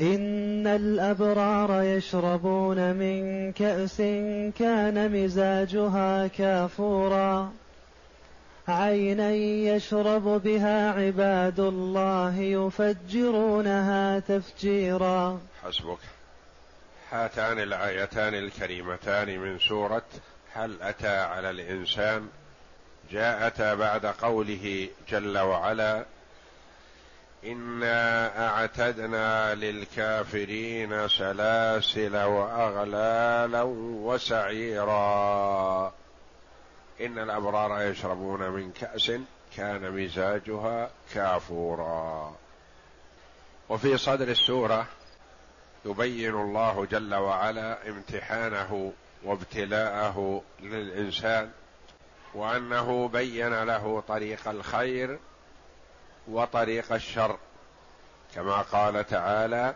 إن الأبرار يشربون من كأس كان مزاجها كافورا. عينا يشرب بها عباد الله يفجرونها تفجيرا. حسبك. هاتان الآيتان الكريمتان من سورة هل أتى على الإنسان؟ جاءتا بعد قوله جل وعلا انا اعتدنا للكافرين سلاسل واغلالا وسعيرا. ان الابرار يشربون من كاس كان مزاجها كافورا. وفي صدر السوره يبين الله جل وعلا امتحانه وابتلاءه للانسان وانه بين له طريق الخير وطريق الشر. كما قال تعالى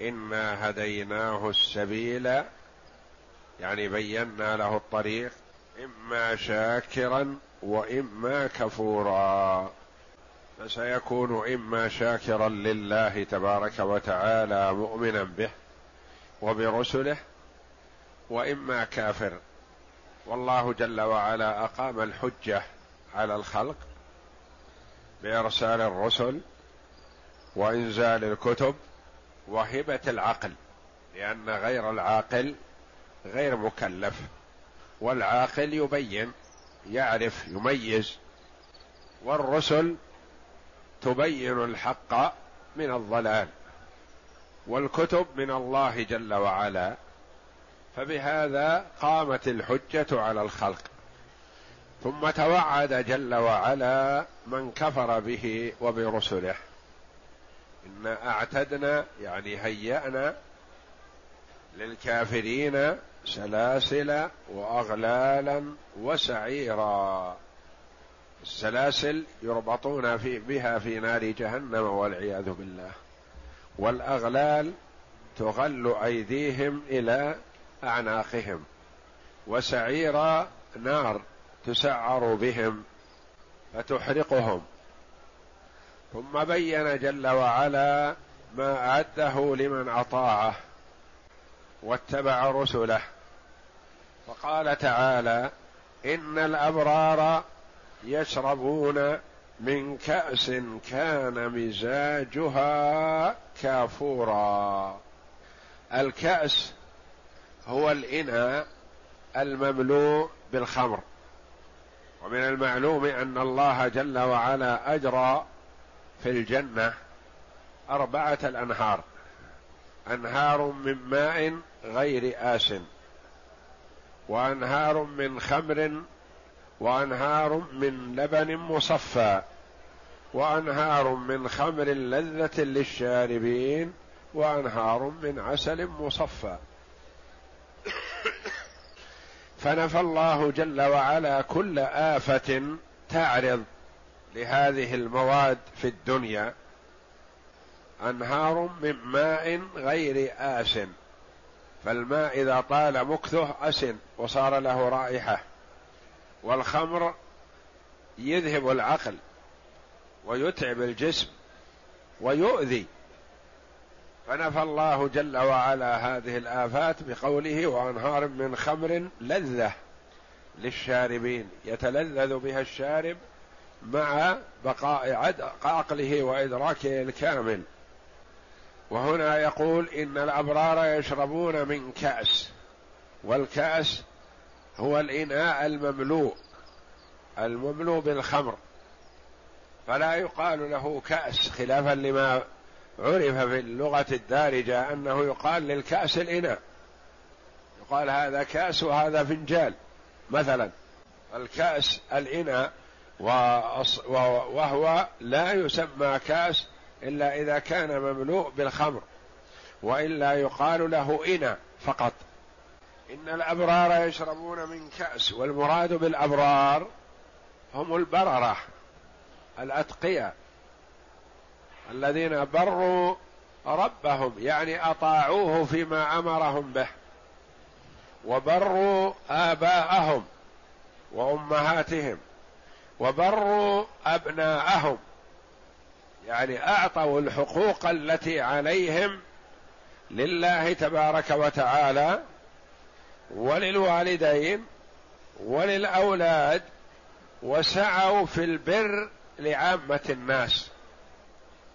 انا هديناه السبيل يعني بينا له الطريق اما شاكرا واما كفورا. فسيكون اما شاكرا لله تبارك وتعالى مؤمنا به وبرسله واما كافر والله جل وعلا اقام الحجه على الخلق بارسال الرسل وإنزال الكتب وهبة العقل لأن غير العاقل غير مكلف والعاقل يبين يعرف يميز والرسل تبين الحق من الضلال والكتب من الله جل وعلا. فبهذا قامت الحجة على الخلق. ثم توعد جل وعلا من كفر به وبرسله. انا أعتدنا يعني هيأنا للكافرين سلاسل وأغلالا وسعيرا. السلاسل يربطون في بها في نار جهنم والعياذ بالله. والأغلال تغل أيديهم إلى أعناقهم. وسعيرا نار تسعر بهم فتحرقهم. ثم بين جل وعلا ما أعده لمن أطاعه واتبع رسله. فقال تعالى إن الأبرار يشربون من كأس كان مزاجها كافورا. الكأس هو الإناء المملوء بالخمر. ومن المعلوم أن الله جل وعلا أجرى في الجنة أربعة الأنهار. أنهار من ماء غير آس وأنهار من خمر وأنهار من لبن مصفى وأنهار من خمر لذة للشاربين وأنهار من عسل مصفى. فنفى الله جل وعلا كل آفة تعرض لهذه المواد في الدنيا. أنهار من ماء غير آس فالماء إذا طال مكثه أسن وصار له رائحة والخمر يذهب العقل ويتعب الجسم ويؤذي فنفى الله جل وعلا هذه الآفات بقوله وأنهار من خمر لذة للشاربين يتلذذ بها الشارب مع بقاء عقله وإدراكه الكامل. وهنا يقول إن الأبرار يشربون من كأس والكأس هو الإناء المملوء المملوء بالخمر. فلا يقال له كأس خلافا لما عرف في اللغة الدارجة أنه يقال للكأس الإناء. يقال هذا كأس وهذا فنجال مثلا. الكأس الإناء وهو لا يسمى كأس إلا إذا كان مملوء بالخمر وإلا يقال له إنا فقط. إن الأبرار يشربون من كأس والمراد بالأبرار هم البررة الأتقياء. الذين بروا ربهم يعني أطاعوه فيما أمرهم به. وبروا آباءهم وأمهاتهم. وبروا أبناءهم. يعني أعطوا الحقوق التي عليهم لله تبارك وتعالى وللوالدين وللأولاد وسعوا في البر لعامة الناس.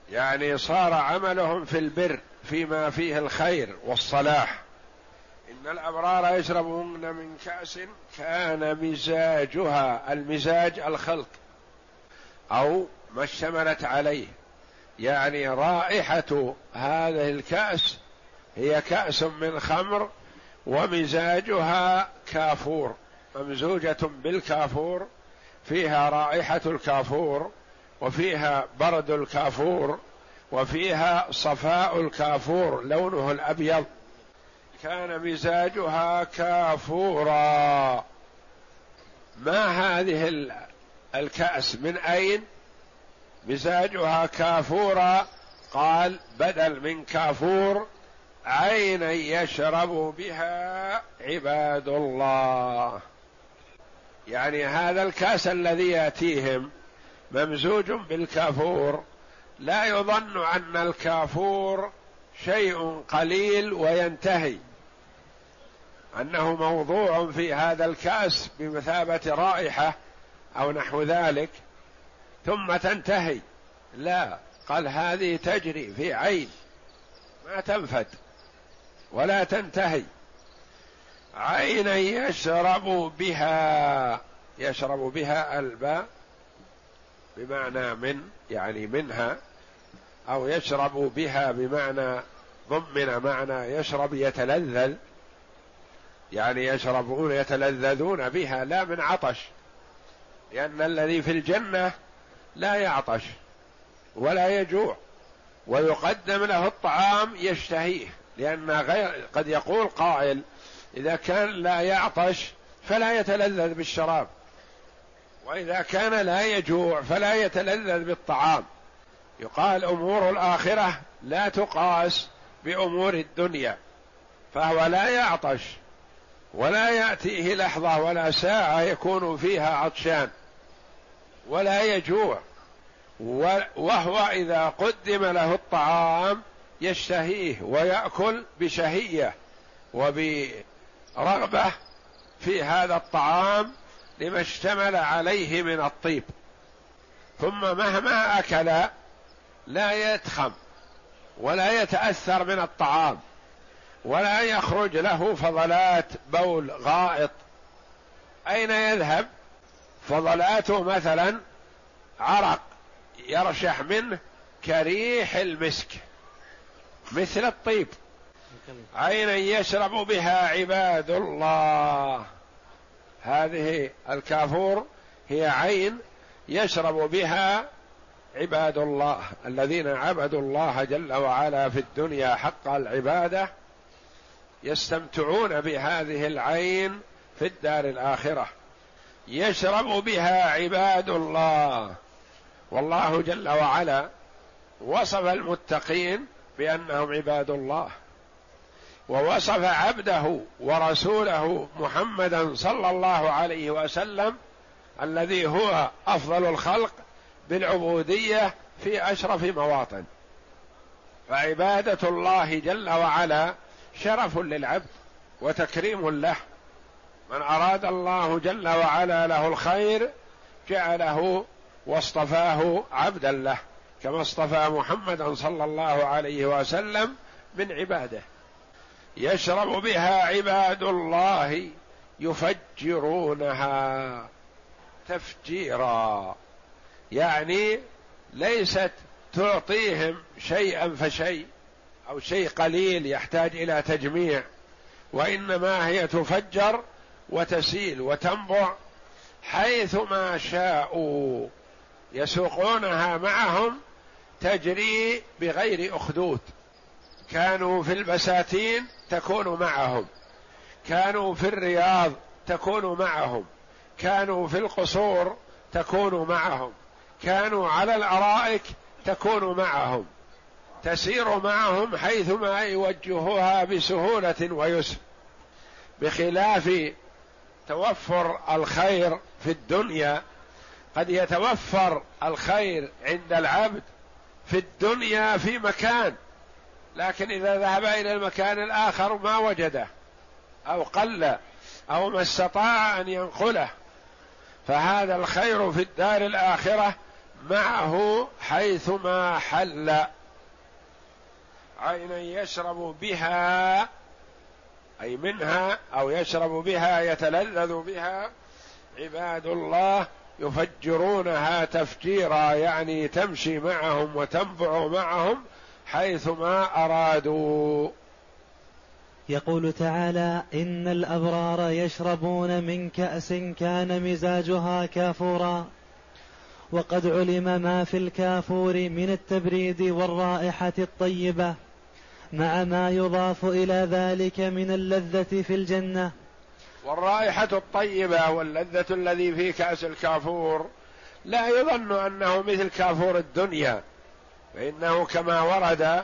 يعني صار عملهم في البر فيما فيه الخير والصلاح. إن الأبرار يشربون من كأس كان مزاجها المزاج الخلق أو ما اشتملت عليه. يعني رائحة هذه الكأس هي كأس من خمر ومزاجها كافور ممزوجة بالكافور فيها رائحة الكافور. وفيها برد الكافور وفيها صفاء الكافور لونه الأبيض. كان مزاجها كافورا. ما هذه الكأس من أين؟ مزاجها كافورا. قال بدل من كافور عينا يشرب بها عباد الله. يعني هذا الكأس الذي يأتيهم ممزوج بالكافور. لا يظن أن الكافور شيء قليل وينتهي. أنه موضوع في هذا الكأس بمثابة رائحة أو نحو ذلك ثم تنتهي. لا قال هذه تجري في عين. ما تنفد ولا تنتهي. عينا يشرب بها يشرب بها الباء بمعنى من يعني منها أو يشرب بها بمعنى ضمن معنى يشرب يتلذذ يعني يشربون يتلذذون بها لا من عطش لأن الذي في الجنة لا يعطش ولا يجوع ويقدم له الطعام يشتهيه لأن غير قد يقول قائل إذا كان لا يعطش فلا يتلذذ بالشراب. وإذا كان لا يجوع فلا يتلذذ بالطعام. يقال أمور الآخرة لا تقاس بأمور الدنيا فهو لا يعطش ولا يأتيه لحظة ولا ساعة يكون فيها عطشان ولا يجوع وهو إذا قدم له الطعام يشتهيه ويأكل بشهية وبرغبة في هذا الطعام لما اشتمل عليه من الطيب. ثم مهما أكل لا يتخم ولا يتأثر من الطعام ولا يخرج له فضلات بول غائط. أين يذهب؟ فضلاته مثلا عرق يرشح منه كريح المسك مثل الطيب. عينا يشرب بها عباد الله؟ هذه الكافور هي عين يشرب بها عباد الله الذين عبدوا الله جل وعلا في الدنيا حق العبادة يستمتعون بهذه العين في الدار الآخرة. يشرب بها عباد الله. والله جل وعلا وصف المتقين بأنهم عباد الله. ووصف عبده ورسوله محمدا صلى الله عليه وسلم الذي هو أفضل الخلق بالعبودية في أشرف مواطن. فعبادة الله جل وعلا شرف للعبد وتكريم له. من أراد الله جل وعلا له الخير جعله واصطفاه عبدا له كما اصطفى محمدا صلى الله عليه وسلم من عباده. يشرب بها عباد الله يفجرونها تفجيرا. يعني ليست تعطيهم شيئا فشيء أو شيء قليل يحتاج إلى تجميع وإنما هي تفجر وتسيل وتنبع حيث ما شاءوا. يسوقونها معهم تجري بغير أخدود. كانوا في البساتين تكون معهم. كانوا في الرياض تكون معهم. كانوا في القصور تكون معهم. كانوا على الأرائك تكون معهم. تسير معهم حيثما يوجهوها بسهولة ويسر. بخلاف توفر الخير في الدنيا قد يتوفر الخير عند العبد في الدنيا في مكان لكن إذا ذهب إلى المكان الآخر ما وجده أو قل أو ما استطاع أن ينقله. فهذا الخير في الدار الآخرة معه حيثما حل. عينا يشرب بها أي منها أو يشرب بها يتلذذ بها عباد الله يفجرونها تفجيرا يعني تمشي معهم وتنبع معهم حيثما أرادوا. يقول تعالى إن الأبرار يشربون من كأس كان مزاجها كافورا وقد علم ما في الكافور من التبريد والرائحة الطيبة مع ما يضاف إلى ذلك من اللذة في الجنة. والرائحة الطيبة واللذة الذي في كأس الكافور لا يظن أنه مثل كافور الدنيا. فإنه كما ورد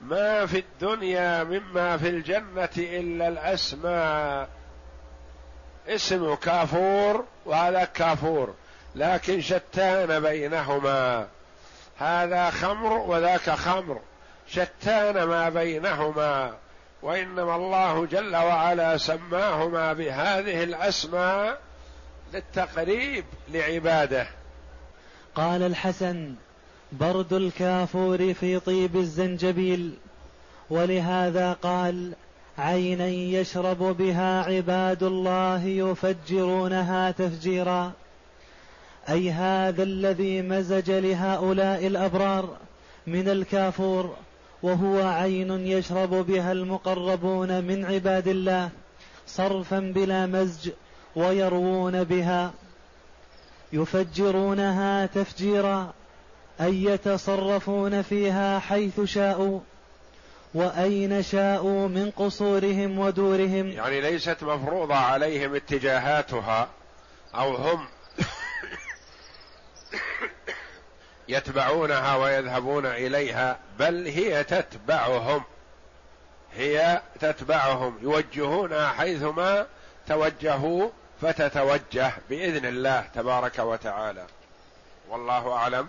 ما في الدنيا مما في الجنة إلا الأسماء. اسم كافور وهذا كافور لكن شتان بينهما. هذا خمر وذاك خمر شتان ما بينهما. وإنما الله جل وعلا سماهما بهذه الأسماء للتقريب لعباده. قال الحسن برد الكافور في طيب الزنجبيل. ولهذا قال عينا يشرب بها عباد الله يفجرونها تفجيرا. أي هذا الذي مزج لهؤلاء الأبرار من الكافور وهو عين يشرب بها المقربون من عباد الله صرفا بلا مزج ويروون بها يفجرونها تفجيرا. أي يتصرفون فيها حيث شاءوا وأين شاءوا من قصورهم ودورهم. يعني ليست مفروضة عليهم اتجاهاتها أو هم يتبعونها ويذهبون إليها بل هي تتبعهم. هي تتبعهم يوجهونها حيثما توجهوا فتتوجه بإذن الله تبارك وتعالى. والله أعلم.